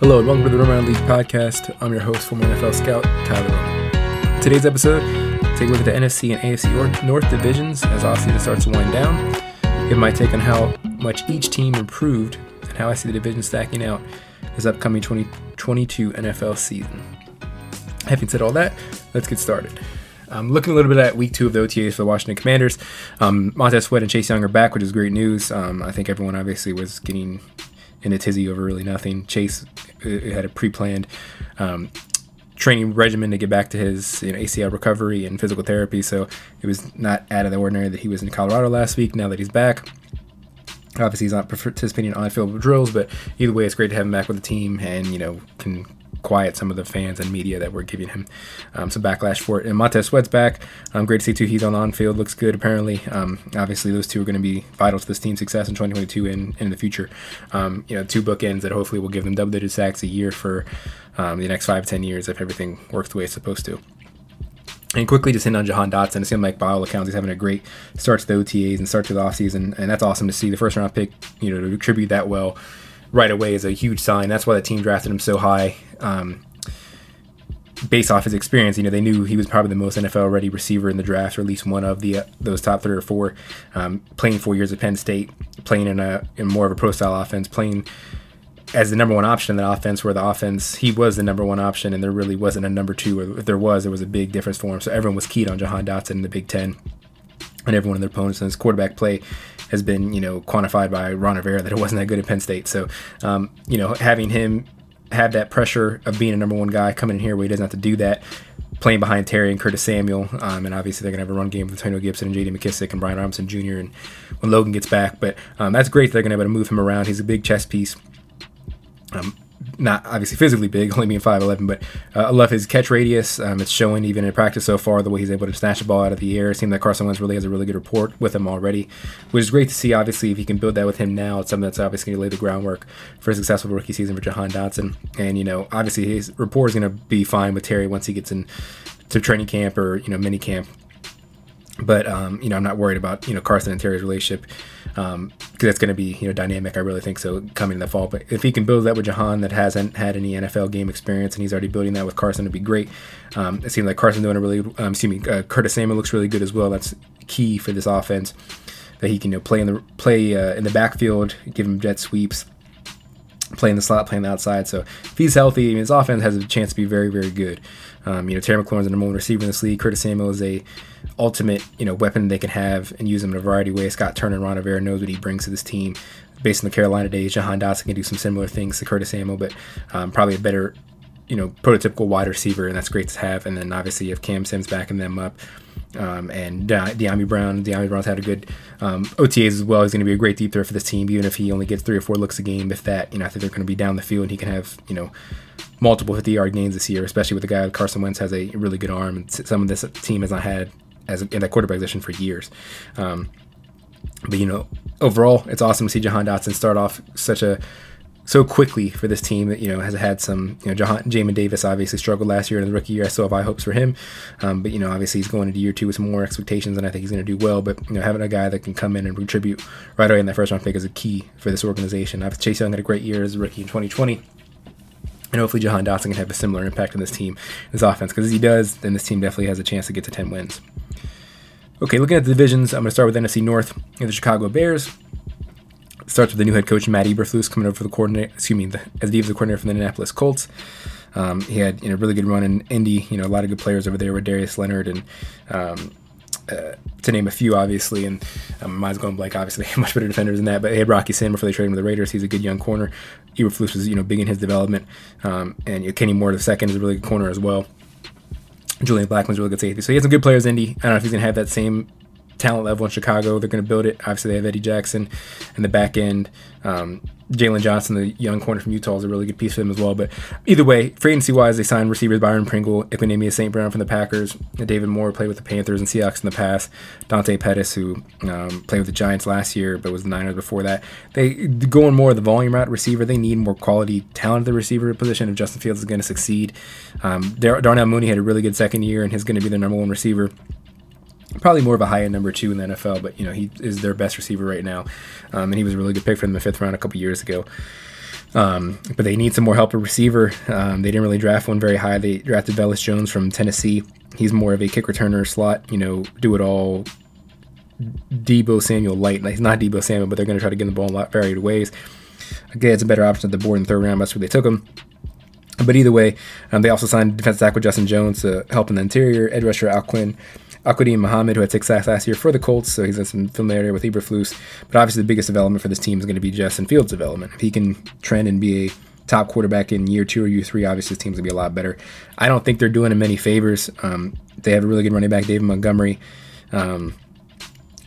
Hello and welcome to the Roman League podcast. I'm your host, former NFL scout, Tyler. Today's episode, take a look at the NFC and AFC North divisions as offseason starts to wind down. Give my take on how much each team improved and how I see the division stacking out this upcoming 2022 NFL season. Having said all that, let's get started. Um, looking a little bit at week two of the OTAs for the Washington Commanders. Um, Montez Sweat and Chase Young are back, which is great news. Um, I think everyone obviously was getting in a tizzy over really nothing. Chase uh, had a pre-planned um, training regimen to get back to his you know, ACL recovery and physical therapy, so it was not out of the ordinary that he was in Colorado last week. Now that he's back, obviously he's not participating in on-field drills, but either way, it's great to have him back with the team, and you know can quiet some of the fans and media that were giving him um, some backlash for it. And Montez Sweat's back. Um, great to see too. He's on the on field, looks good apparently. Um, obviously, those two are going to be vital to this team's success in 2022 and, in the future. Um, you know, two bookends that hopefully will give them double-digit sacks a year for um, the next five ten years if everything works the way it's supposed to. And quickly just hitting on Jahan Dotson. It seemed like by all accounts he's having a great start to the OTAs and start to the offseason. And that's awesome to see. The first round pick, you know, to contribute that well right away is a huge sign. That's why the team drafted him so high. Um, based off his experience, you know, they knew he was probably the most NFL ready receiver in the draft, or at least one of the uh, those top three or four. Um, playing four years at Penn State, playing in a in more of a pro style offense, playing as the number one option in the offense, where the offense he was the number one option, and there really wasn't a number two. Or if there was, there was a big difference for him. So everyone was keyed on Jahan Dotson in the Big Ten, and everyone of their opponents. And his quarterback play has been, you know, quantified by Ron Rivera that it wasn't that good at Penn State. So, um, you know, having him have that pressure of being a number one guy coming in here where he doesn't have to do that, playing behind Terry and Curtis Samuel, um, and obviously they're gonna have a run game with Antonio Gibson and J.D. McKissic and Brian Robinson Jr. and when Logan gets back. But um, that's great. They're gonna be able to move him around. He's a big chess piece. Um, not obviously physically big, only being 5'11, but uh, I love his catch radius. Um, it's showing even in practice so far the way he's able to snatch the ball out of the air. It seems like Carson Wentz really has a really good rapport with him already, which is great to see. Obviously, if he can build that with him now, it's something that's obviously going to lay the groundwork for a successful rookie season for Jahan Dotson. And, you know, obviously his rapport is going to be fine with Terry once he gets in to training camp or, you know, mini camp but um, you know, I'm not worried about you know Carson and Terry's relationship that's going to be you know dynamic. I really think so coming in the fall. But if he can build that with Jahan, that hasn't had any NFL game experience, and he's already building that with Carson, it'd be great. Um, it seems like Carson doing a really, um, excuse me, uh, Curtis Samuel looks really good as well. That's key for this offense that he can you know, play in the play uh, in the backfield, give him jet sweeps playing the slot, playing the outside. So if he's healthy, I mean, his offense has a chance to be very, very good. Um, you know, Terry McLaurin's the number one receiver in this league. Curtis Samuel is a ultimate, you know, weapon they can have and use him in a variety of ways. Scott Turner and Ron Rivera knows what he brings to this team. Based on the Carolina days, Jahan Dotson can do some similar things to Curtis Samuel, but um, probably a better, you know, prototypical wide receiver, and that's great to have. And then obviously you have Cam Sims backing them up. Um, and De- Dyami Brown, Dyami Brown's had a good um, OTAs as well. He's going to be a great deep threat for this team, even if he only gets three or four looks a game. If that, you know, I think they're going to be down the field, and he can have, you know, multiple 50 yard gains this year, especially with the guy Carson Wentz has a really good arm, and some of this team has not had as in that quarterback position for years. Um, but you know, overall, it's awesome to see Jahan Dotson start off such a so quickly for this team that you know has had some you know Jahan, Jamin Davis obviously struggled last year in the rookie year. I still have high hopes for him, um, but you know obviously he's going into year two with more expectations, and I think he's going to do well. But you know having a guy that can come in and contribute right away in that first round pick is a key for this organization. I've Chase Young had a great year as a rookie in 2020. And hopefully Jahan Dotson can have a similar impact on this team, this offense, because if he does, then this team definitely has a chance to get to 10 wins. Okay, looking at the divisions, I'm going to start with NFC North and the Chicago Bears. Starts with the new head coach Matt Eberflus coming over for the coordinator, excuse me, the, as defensive coordinator for the Indianapolis Colts. Um, he had you know really good run in Indy. You know a lot of good players over there with Darius Leonard and um, uh, to name a few, obviously, and um, mine's going blank. Obviously, much better defenders than that. But they had Rock Ya-Sin before they traded him to the Raiders. He's a good young corner. Eberflus was you know big in his development, um, and you know, Kenny Moore the second is a really good corner as well. Julian Blackmon's a really good safety. So he has some good players. Indy. I don't know if he's gonna have that same talent level in Chicago. They're going to build it. Obviously, they have Eddie Jackson in the back end. Um, Jaylon Johnson, the young corner from Utah, is a really good piece for them as well. But either way, free agency wise, they signed receivers Byron Pringle, Equanimeous St. Brown from the Packers, David Moore played with the Panthers and Seahawks in the past, Dante Pettis, who um, played with the Giants last year but was the Niners before that. They going more of the volume route receiver. They need more quality talent at the receiver position if Justin Fields is going to succeed. Um, Dar- Darnell Mooney had a really good second year and he's going to be their number one receiver probably more of a high end number two in the NFL, but you know he is their best receiver right now, um, and he was a really good pick for them in the fifth round a couple years ago. Um, but they need some more help at receiver. Um, they didn't really draft one very high. They drafted Velus Jones from Tennessee. He's more of a kick returner slot, you know, do it all. Deebo Samuel light. He's not Deebo Samuel, but they're going to try to get the ball in a lot varied ways. Again, it's a better option at the board in the third round. That's where they took him. But either way, um, they also signed defensive tackle Justin Jones to help in the interior. Edge rusher Alquin Al-Quadin Muhammad, who had sacks last year for the Colts, so he's got some familiarity with Eberflus. But obviously, the biggest development for this team is going to be Justin Fields' development. If he can trend and be a top quarterback in year two or year three, obviously, this team's going to be a lot better. I don't think they're doing him many favors. Um, they have a really good running back, David Montgomery. Um,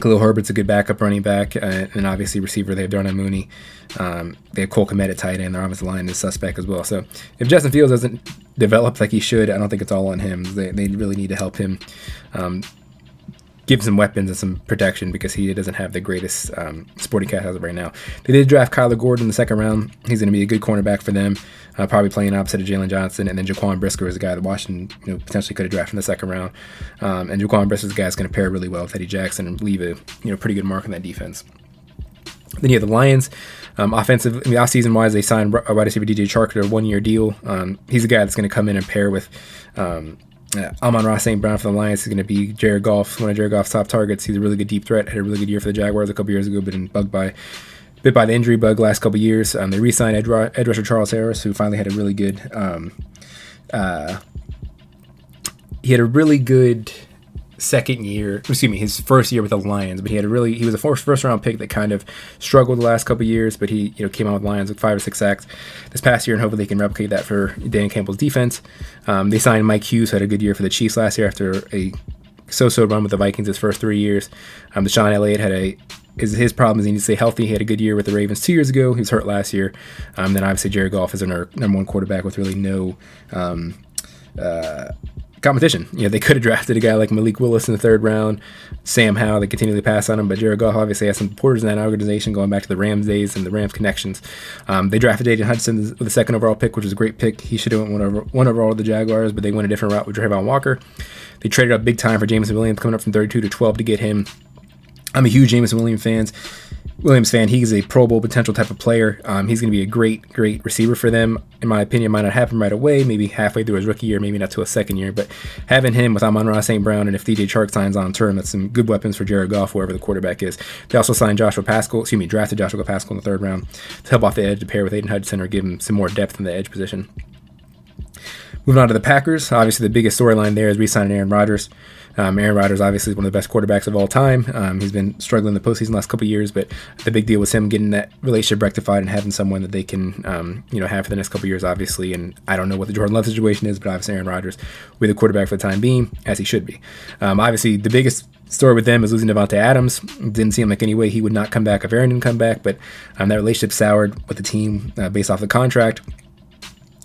Khalil Herbert's a good backup running back, uh, and obviously receiver. They have Darnell Mooney. Um, they have Cole Kmet at tight end. Their offensive line is suspect as well. So if Justin Fields doesn't develop like he should, I don't think it's all on him. They, they really need to help him um, give some weapons and some protection because he doesn't have the greatest um, sporting cast as of right now. They did draft Kyler Gordon in the second round. He's going to be a good cornerback for them, uh, probably playing opposite of Jaylon Johnson. And then Jaquan Brisker is a guy that Washington you know, potentially could have drafted in the second round. Um, and Jaquan Brisker is a guy that's going to pair really well with Eddie Jackson and leave a you know pretty good mark on that defense. Then you have the Lions. Um, offensive, in the offseason wise, they signed a wide receiver DJ Chark to a one year deal. Um, he's a guy that's going to come in and pair with um, uh, Amon-Ra St. Brown for the Lions is going to be Jared Goff, one of Jared Goff's top targets. He's a really good deep threat. Had a really good year for the Jaguars a couple years ago, but been bugged by bit by the injury bug last couple years. Um, they re-signed Ed, Ed rusher Charles Harris, who finally had a really good. Um, uh, he had a really good second year, excuse me, his first year with the Lions, but he had a really he was a first first round pick that kind of struggled the last couple years, but he you know came out with Lions with five or six sacks this past year, and hopefully they can replicate that for Dan Campbell's defense. Um, they signed Mike Hughes, who had a good year for the Chiefs last year after a so-so run with the Vikings his first three years. Um, DeShon Elliott had a his, his problem is he needs to stay healthy. He had a good year with the Ravens two years ago. He was hurt last year. Um, then obviously Jared Goff is our number one quarterback with really no um, uh, competition. You know, they could have drafted a guy like Malik Willis in the third round, Sam Howell. They continually pass on him, but Jared Goff obviously has some supporters in that organization going back to the Rams days and the Rams connections. Um, they drafted Aidan Hudson with the second overall pick, which was a great pick. He should have went one over one overall to the Jaguars, but they went a different route with Travon Walker. They traded up big time for Jameson Williams, coming up from 32 to 12 to get him. I'm a huge Jameson Williams fan. Williams fan. He's a Pro Bowl potential type of player. Um, he's going to be a great, great receiver for them. In my opinion, might not happen right away. Maybe halfway through his rookie year, maybe not to a second year. But having him with Amon-Ra St. Brown and if DJ Chark signs on term, that's some good weapons for Jared Goff, whoever the quarterback is. They also signed Joshua Paschal, excuse me, drafted Joshua Paschal in the third round to help off the edge to pair with Aidan Hutchinson or give him some more depth in the edge position. Moving on to the Packers, obviously the biggest storyline there is re-signing Aaron Rodgers. Um, Aaron Rodgers obviously is one of the best quarterbacks of all time. Um, he's been struggling in the postseason the last couple years, but the big deal was him getting that relationship rectified and having someone that they can, um, you know, have for the next couple years, obviously. And I don't know what the Jordan Love situation is, but obviously Aaron Rodgers with the quarterback for the time being, as he should be. Um, obviously, the biggest story with them is losing Davante Adams. didn't seem like any way he would not come back if Aaron didn't come back, but um, that relationship soured with the team uh, based off the contract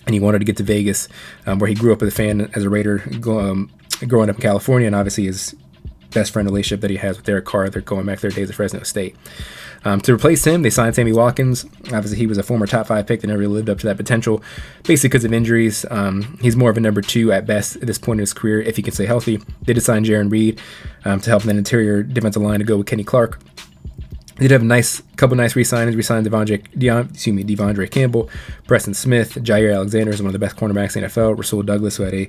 and he wanted to get to Vegas, um, where he grew up as a fan as a Raider, um, growing up in California, and obviously his best friend relationship that he has with Derek Carr. They're going back to their days at Fresno State. Um, to replace him, they signed Sammy Watkins. Obviously, he was a former top five pick that never really lived up to that potential, basically because of injuries. Um, he's more of a number two at best at this point in his career, if he can stay healthy. They did sign Jarran Reed um, to help in the interior defensive line to go with Kenny Clark. They did have a nice couple nice re-signings. Re-signed Devondre, Deon, excuse me, De'Vondre Campbell, Preston Smith, Jaire Alexander is one of the best cornerbacks in the NFL. Rasul Douglas, who had a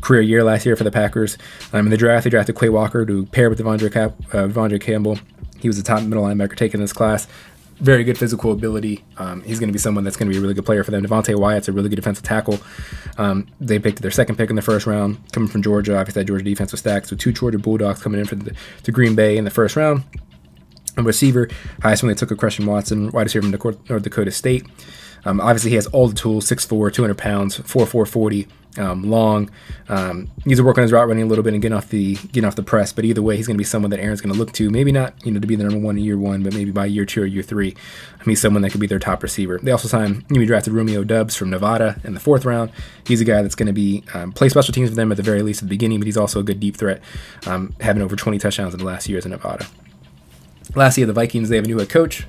career year last year for the Packers. Um, in the draft, they drafted Quay Walker to pair with Devondre, Cap, uh, Devondre Campbell. He was the top middle linebacker taken in this class. Very good physical ability. Um, he's going to be someone that's going to be a really good player for them. Devonte Wyatt's a really good defensive tackle. Um, they picked their second pick in the first round, coming from Georgia. Obviously, that Georgia defense was stacked. So two Georgia Bulldogs coming in for the, to Green Bay in the first round. A receiver, highest one they took a Christian Watson, wide receiver from North Dakota State. Um, obviously, he has all the tools 6'4, 200 pounds, 4'4, 40, um, long. Um, needs to work on his route running a little bit and getting off the getting off the press. But either way, he's going to be someone that Aaron's going to look to. Maybe not, you know, to be the number one in year one, but maybe by year two or year three, I mean, someone that could be their top receiver. They also signed, know, drafted Romeo Doubs from Nevada in the fourth round. He's a guy that's going to be um, play special teams for them at the very least at the beginning, but he's also a good deep threat, um, having over 20 touchdowns in the last years in Nevada. Lastly, the Vikings, they have a new head coach.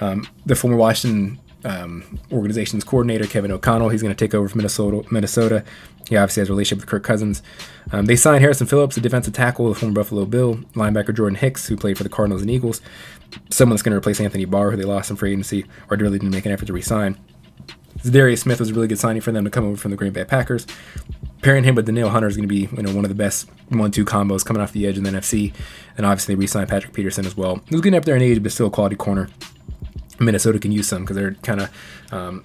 Um, the former Washington um, organization's coordinator, Kevin O'Connell, he's going to take over from Minnesota. Minnesota. He obviously has a relationship with Kirk Cousins. Um, they signed Harrison Phillips, a defensive tackle, the former Buffalo Bill, linebacker Jordan Hicks, who played for the Cardinals and Eagles. Someone that's going to replace Anthony Barr, who they lost in free agency or really didn't make an effort to resign. Darius Smith was a really good signing for them to come over from the Green Bay Packers. Pairing him with Danielle Hunter is going to be you know one of the best one-two combos coming off the edge in the NFC. And obviously they re-signed Patrick Peterson as well. He's getting up there in age, but still a quality corner. Minnesota can use some because they're kind of um,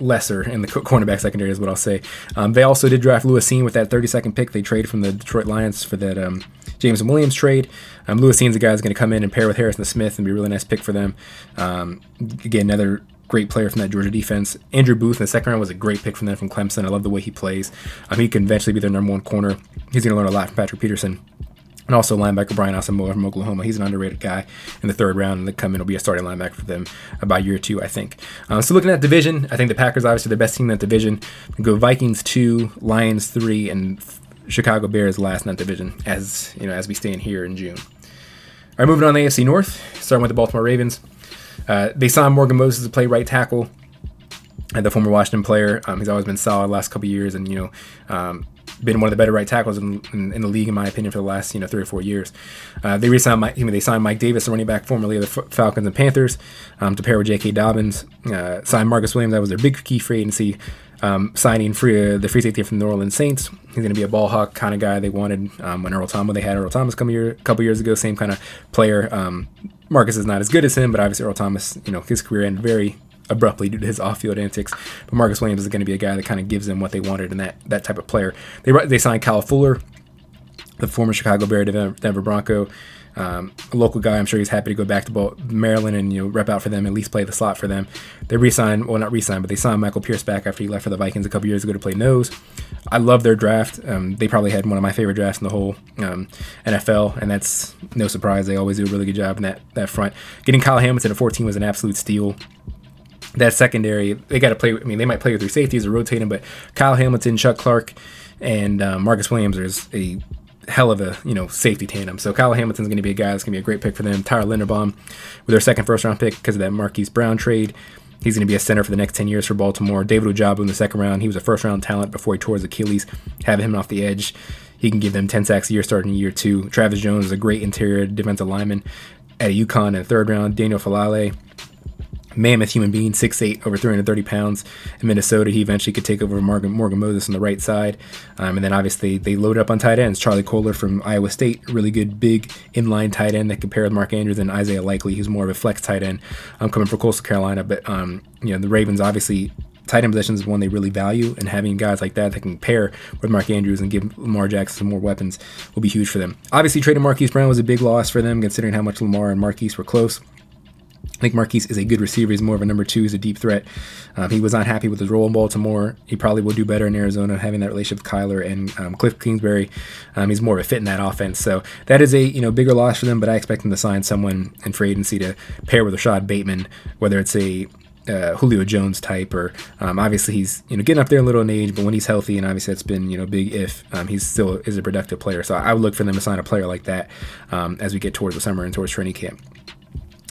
lesser in the cornerback secondary is what I'll say. Um, they also did draft Lewis Cine with that 32nd pick. They traded from the Detroit Lions for that um, James Williams trade. Um, Lewis Cine's a guy who's going to come in and pair with Harrison Smith and be a really nice pick for them. Um, again, another great player from that Georgia defense. Andrew Booth in the second round was a great pick from them from Clemson. I love the way he plays. Um, he can eventually be their number one corner. He's going to learn a lot from Patrick Peterson. And also linebacker Brian Asamoah from Oklahoma. He's an underrated guy in the third round, and the come in will be a starting linebacker for them by year two, I think. Uh, so looking at division, I think the Packers obviously the best team in that division. Go Vikings two, Lions three, and Chicago Bears last in that division. As you know, as we stand here in June. All right, moving on to the AFC North, starting with the Baltimore Ravens. Uh, they signed Morgan Moses to play right tackle. And the former Washington player, um, he's always been solid last couple years, and you know, um, been one of the better right tackles in, in, in, the league, in my opinion, for the last you know three or four years. Uh, they re-signed Mike, I mean, they signed Mike Davis, the running back formerly of the F- Falcons and Panthers, um, to pair with J.K. Dobbins. Uh, signed Marcus Williams, that was their big key free agency. Um, signing free uh, the free safety from the New Orleans Saints. He's going to be a ball hawk kind of guy they wanted um, when Earl Thomas. They had Earl Thomas come year, a couple years ago, same kind of player. Um, Marcus is not as good as him, but obviously Earl Thomas, you know, his career ended very abruptly due to his off-field antics. But Marcus Williams is going to be a guy that kind of gives them what they wanted in that that type of player. They they signed Kyle Fuller, the former Chicago Bear, Denver Bronco. Um, a local guy, I'm sure he's happy to go back to Maryland and you know rep out for them, at least play the slot for them. They re-signed, well not re-signed, but they signed Michael Pierce back after he left for the Vikings a couple years ago to play nose. I love their draft. Um, they probably had one of my favorite drafts in the whole um, NFL, and that's no surprise. They always do a really good job in that that front. Getting Kyle Hamilton at 14 was an absolute steal that secondary, they got to play. I mean, they might play with three safeties or rotate them, but Kyle Hamilton, Chuck Clark, and uh, Marcus Williams is a hell of a you know safety tandem. So Kyle Hamilton's going to be a guy that's going to be a great pick for them. Tyler Linderbaum with their second first round pick because of that Marquise Brown trade. He's going to be a center for the next 10 years for Baltimore. David Ojabo in the second round. He was a first round talent before he tore his Achilles. Having him off the edge, he can give them 10 sacks a year starting in year two. Travis Jones is a great interior defensive lineman at a UConn in the third round. Daniel Faalele mammoth human being, 6'8", over 330 pounds. In Minnesota, he eventually could take over Morgan, Morgan Moses on the right side. Um, and then obviously they loaded up on tight ends. Charlie Kolar from Iowa State, really good big inline tight end that could pair with Mark Andrews and Isaiah Likely, who's more of a flex tight end. Um, coming from Coastal Carolina, but um, you know the Ravens obviously tight end position is one they really value, and having guys like that that can pair with Mark Andrews and give Lamar Jackson some more weapons will be huge for them. Obviously, trading Marquise Brown was a big loss for them, considering how much Lamar and Marquise were close. I think Marquise is a good receiver. He's more of a number two. He's a deep threat. Um, he was not happy with his role in Baltimore. He probably will do better in Arizona, having that relationship with Kyler and um, Cliff Kingsbury. Um, he's more of a fit in that offense. So that is a you know bigger loss for them. But I expect them to sign someone in free agency to pair with Rashod Bateman, whether it's a uh, Julio Jones type, or um, obviously he's you know getting up there a little in age, but when he's healthy, and obviously that's been you know big if um, he's still is a productive player. So I would look for them to sign a player like that um, as we get towards the summer and towards training camp.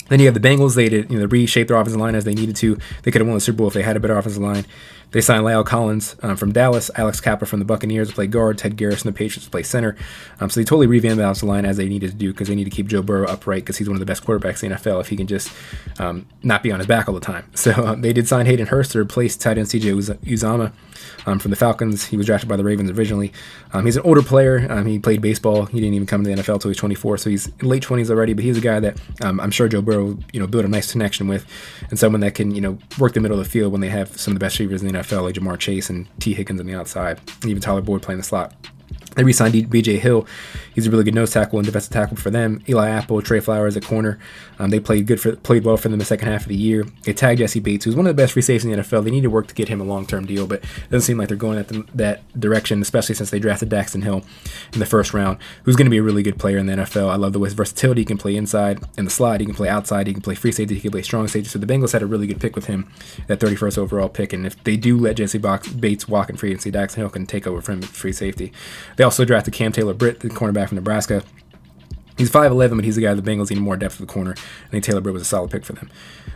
Then you have the Bengals. They did, you know, reshape their offensive line as they needed to. They could have won the Super Bowl if they had a better offensive line. They signed La'el Collins um, from Dallas, Alex Cappa from the Buccaneers to play guard, Ted Garrison, the Patriots to play center. Um, so they totally revamped the offensive line as they needed to do because they need to keep Joe Burrow upright because he's one of the best quarterbacks in the NFL if he can just um, not be on his back all the time. So um, they did sign Hayden Hurst to replace tight end CJ Uzomah um, from the Falcons. He was drafted by the Ravens originally. Um, he's an older player. Um, he played baseball. He didn't even come to the NFL until he's 24, so he's late 20s already. But he's a guy that um, I'm sure Joe Burrow, you know, built a nice connection with, and someone that can, you know, work the middle of the field when they have some of the best receivers in the NFL, like Ja'Marr Chase and Tee Higgins on the outside, and even Tyler Boyd playing the slot. They re-signed BJ Hill. He's a really good nose tackle and defensive tackle for them. Eli Apple, Tre Flowers at corner. Um, they played good for played well for them the second half of the year. They tagged Jessie Bates, who's one of the best free safeties in the NFL. They need to work to get him a long term deal, but it doesn't seem like they're going at the, that direction, especially since they drafted Daxton Hill in the first round, who's going to be a really good player in the NFL. I love the way his versatility. He can play inside in the slide. He can play outside. He can play free safety. He can play strong safety. So the Bengals had a really good pick with him, that 31st overall pick. And if they do let Jessie Bates walk in free agency, Daxton Hill can take over from free safety. They also drafted Cam Taylor Britt, the cornerback from Nebraska. He's 5'11, but he's the guy the Bengals need more depth of the corner. I think Taylor Britt was a solid pick for them.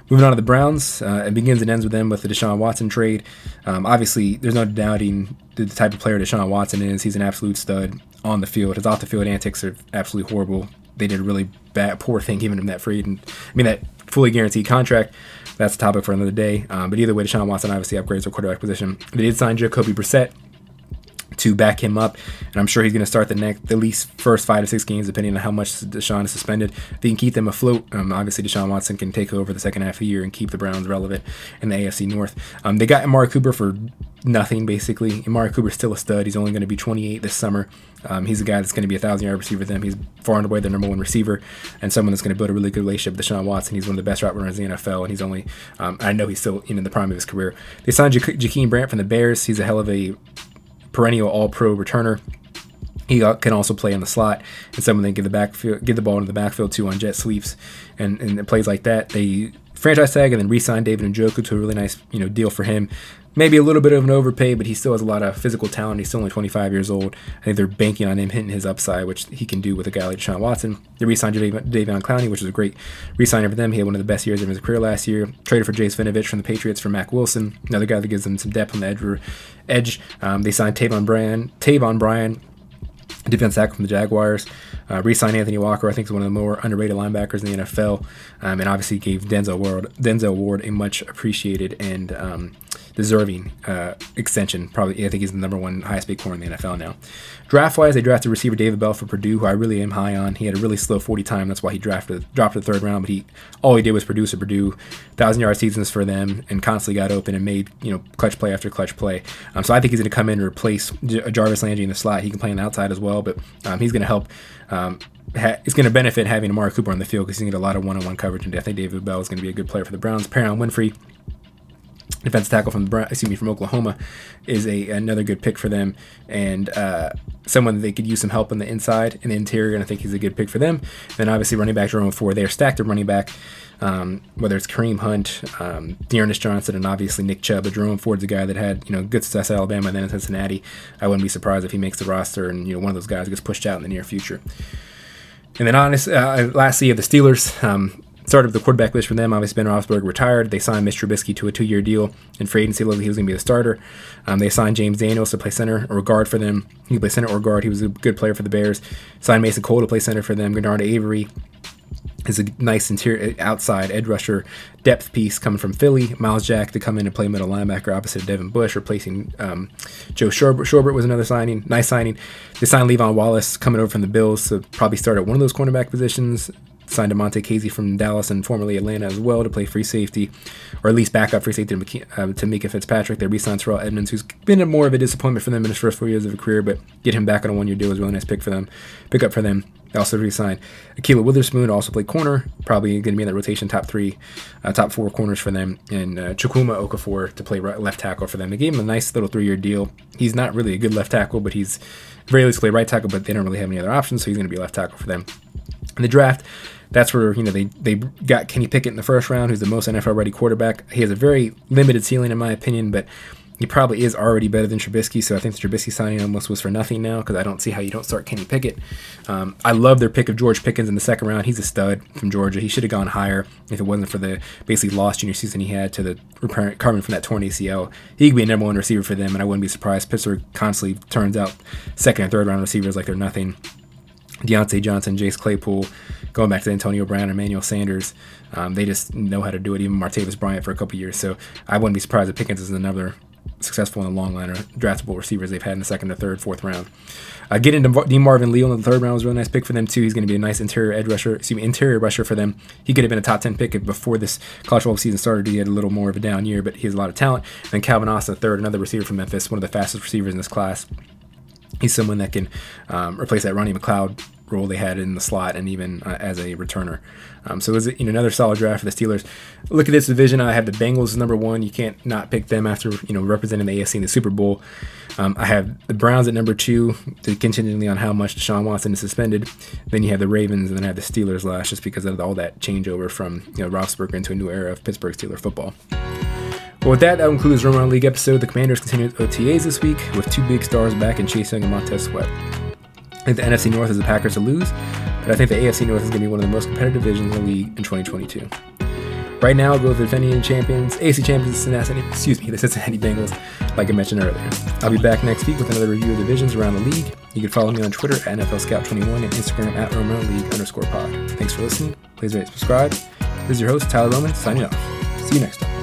Moving on to the Browns, uh, it begins and ends with them with the Deshaun Watson trade. Um, obviously, there's no doubting the type of player Deshaun Watson is. He's an absolute stud on the field. His off the field antics are absolutely horrible. They did a really bad, poor thing giving him that free and I mean that fully guaranteed contract. that's a topic for another day. Um, but either way, Deshaun Watson obviously upgrades their quarterback position. They did sign Jacoby Brissett to back him up. And I'm sure he's going to start the next, the least first five to six games, depending on how much Deshaun is suspended. They can keep them afloat. Um, obviously, Deshaun Watson can take over the second half of the year and keep the Browns relevant in the AFC North. Um, they got Amari Cooper for nothing, basically. Amari Cooper's still a stud. He's only going to be 28 this summer. Um, he's a guy that's going to be a thousand yard receiver them. He's far and away their number one receiver, and someone that's going to build a really good relationship with Deshaun Watson. He's one of the best route runners in the NFL, and he's only, um, I know he's still in the prime of his career. They signed ja- Jakeem Grant from the Bears. He's a hell of a perennial All Pro returner. He uh, can also play in the slot, and someone they give the backfield, give the ball into the backfield too on jet sweeps, and and plays like that. They franchise tag and then re-sign David Njoku to a really nice you know deal for him maybe a little bit of an overpay, but he still has a lot of physical talent. He's still only 25 years old. I think they're banking on him hitting his upside, which he can do with a guy like Deshaun Watson. They re-signed Jadeveon Clowney, which is a great re-signing for them. He had one of the best years of his career last year. Traded for Chase Winovich from the Patriots for Mack Wilson, another guy that gives them some depth on the edge. edge. Um, they signed Taven Bryan, Taven Bryan, defense tackle from the Jaguars. Uh, re-signed Anthony Walker, I think, is one of the more underrated linebackers in the NFL, um, and obviously gave Denzel Ward, Denzel Ward a much appreciated and um, deserving uh, extension. Probably, I think he's the number one highest paid corner in the NFL now. Draft wise, they drafted receiver David Bell for Purdue, who I really am high on. He had a really slow 40 time. That's why he drafted dropped the third round. But he all he did was produce a Purdue thousand yard seasons for them, and constantly got open and made you know clutch play after clutch play. Um, so I think he's going to come in and replace J- Jarvis Landry in the slot. He can play on the outside as well, but um, he's going to help. Um, ha- it's going to benefit having Amari Cooper on the field because he's going to get a lot of one-on-one coverage, and I think David Bell is going to be a good player for the Browns. Perrion Winfrey defense tackle from excuse me from Oklahoma is a another good pick for them and uh, someone they could use some help on the inside and the interior and I think he's a good pick for them. Then obviously running back Jerome Ford they're stacked at running back um, whether it's Kareem Hunt, um, D'Ernest Johnson, and obviously Nick Chubb. But Jerome Ford's a guy that had you know good success at Alabama and then in Cincinnati. I wouldn't be surprised if he makes the roster and you know one of those guys gets pushed out in the near future. And then uh, lastly, you have the Steelers. Um, Start of the quarterback list for them. Obviously, Ben Roethlisberger retired. They signed Mitch Trubisky to a two-year deal in free agency. Looked he was going to be the starter. Um, they signed James Daniels to play center or guard for them. He played center or guard. He was a good player for the Bears. Signed Mason Cole to play center for them. Genard Avery is a nice interior outside edge rusher depth piece coming from Philly. Myles Jack to come in and play middle linebacker opposite Devin Bush, replacing um, Joe Schobert. Schobert was another signing, nice signing. They signed Le'Veon Wallace coming over from the Bills to probably start at one of those cornerback positions signed Damontae Kazee from Dallas and formerly Atlanta as well to play free safety, or at least backup free safety to, uh, to Minkah Fitzpatrick. They re-signed Terrell Edmunds, who's been a more of a disappointment for them in his first four years of a career, but get him back on a one-year deal a really nice pick for them, pick up for them. They also re-signed Ahkello Witherspoon, also played corner, probably going to be in that rotation top three, uh, top four corners for them, and uh, Chukwuma Okorafor to play right, left tackle for them. They gave him a nice little three-year deal. He's not really a good left tackle, but he's very least play right tackle, but they don't really have any other options, so he's going to be left tackle for them. In the draft, that's where you know they they got Kenny Pickett in the first round, who's the most NFL ready quarterback. He has a very limited ceiling in my opinion, but he probably is already better than Trubisky. So I think the Trubisky signing almost was for nothing now because I don't see how you don't start Kenny Pickett. Um, I love their pick of George Pickens in the second round. He's a stud from Georgia. He should have gone higher if it wasn't for the basically lost junior season he had to the recovering from that torn ACL. He could be a number one receiver for them, and I wouldn't be surprised. Pittsburgh constantly turns out second and third round receivers like they're nothing. Diontae Johnson, Chase Claypool, going back to Antonio Brown, Emmanuel Sanders. Um, they just know how to do it. Even Martavis Bryant for a couple years. So I wouldn't be surprised if Pickens is another successful in the long line of draftable receivers they've had in the second, or third, fourth round. Uh, getting to Marvin Leal in the third round was a really nice pick for them too. He's going to be a nice interior edge rusher, excuse me, interior rusher for them. He could have been a top ten pick before this college football season started. He had a little more of a down year, but he has a lot of talent. And then Calvin Austin, third, another receiver from Memphis, one of the fastest receivers in this class. He's someone that can um, replace that Ronnie McLeod role they had in the slot and even uh, as a returner. Um, so it was you know, another solid draft for the Steelers. Look at this division. I have the Bengals number one. You can't not pick them after you know representing the AFC in the Super Bowl. Um, I have the Browns at number two, contingently on how much Deshaun Watson is suspended. Then you have the Ravens, and then I have the Steelers last, just because of all that changeover from you know Roethlisberger into a new era of Pittsburgh Steeler football. Well, with that, that concludes Roman League episode. The Commanders continued OTAs this week with two big stars back in Chase Young and Montez Sweat. I think the NFC North is the Packers to lose, but I think the AFC North is going to be one of the most competitive divisions in the league in 2022. Right now, go with the defending champions, AFC champions, Cincinnati, excuse me, the Cincinnati Bengals, like I mentioned earlier. I'll be back next week with another review of divisions around the league. You can follow me on Twitter at NFL Scout21 and Instagram at Roman League underscore pod. Thanks for listening. Please rate subscribe. This is your host, Tyler Roman, signing off. See you next time.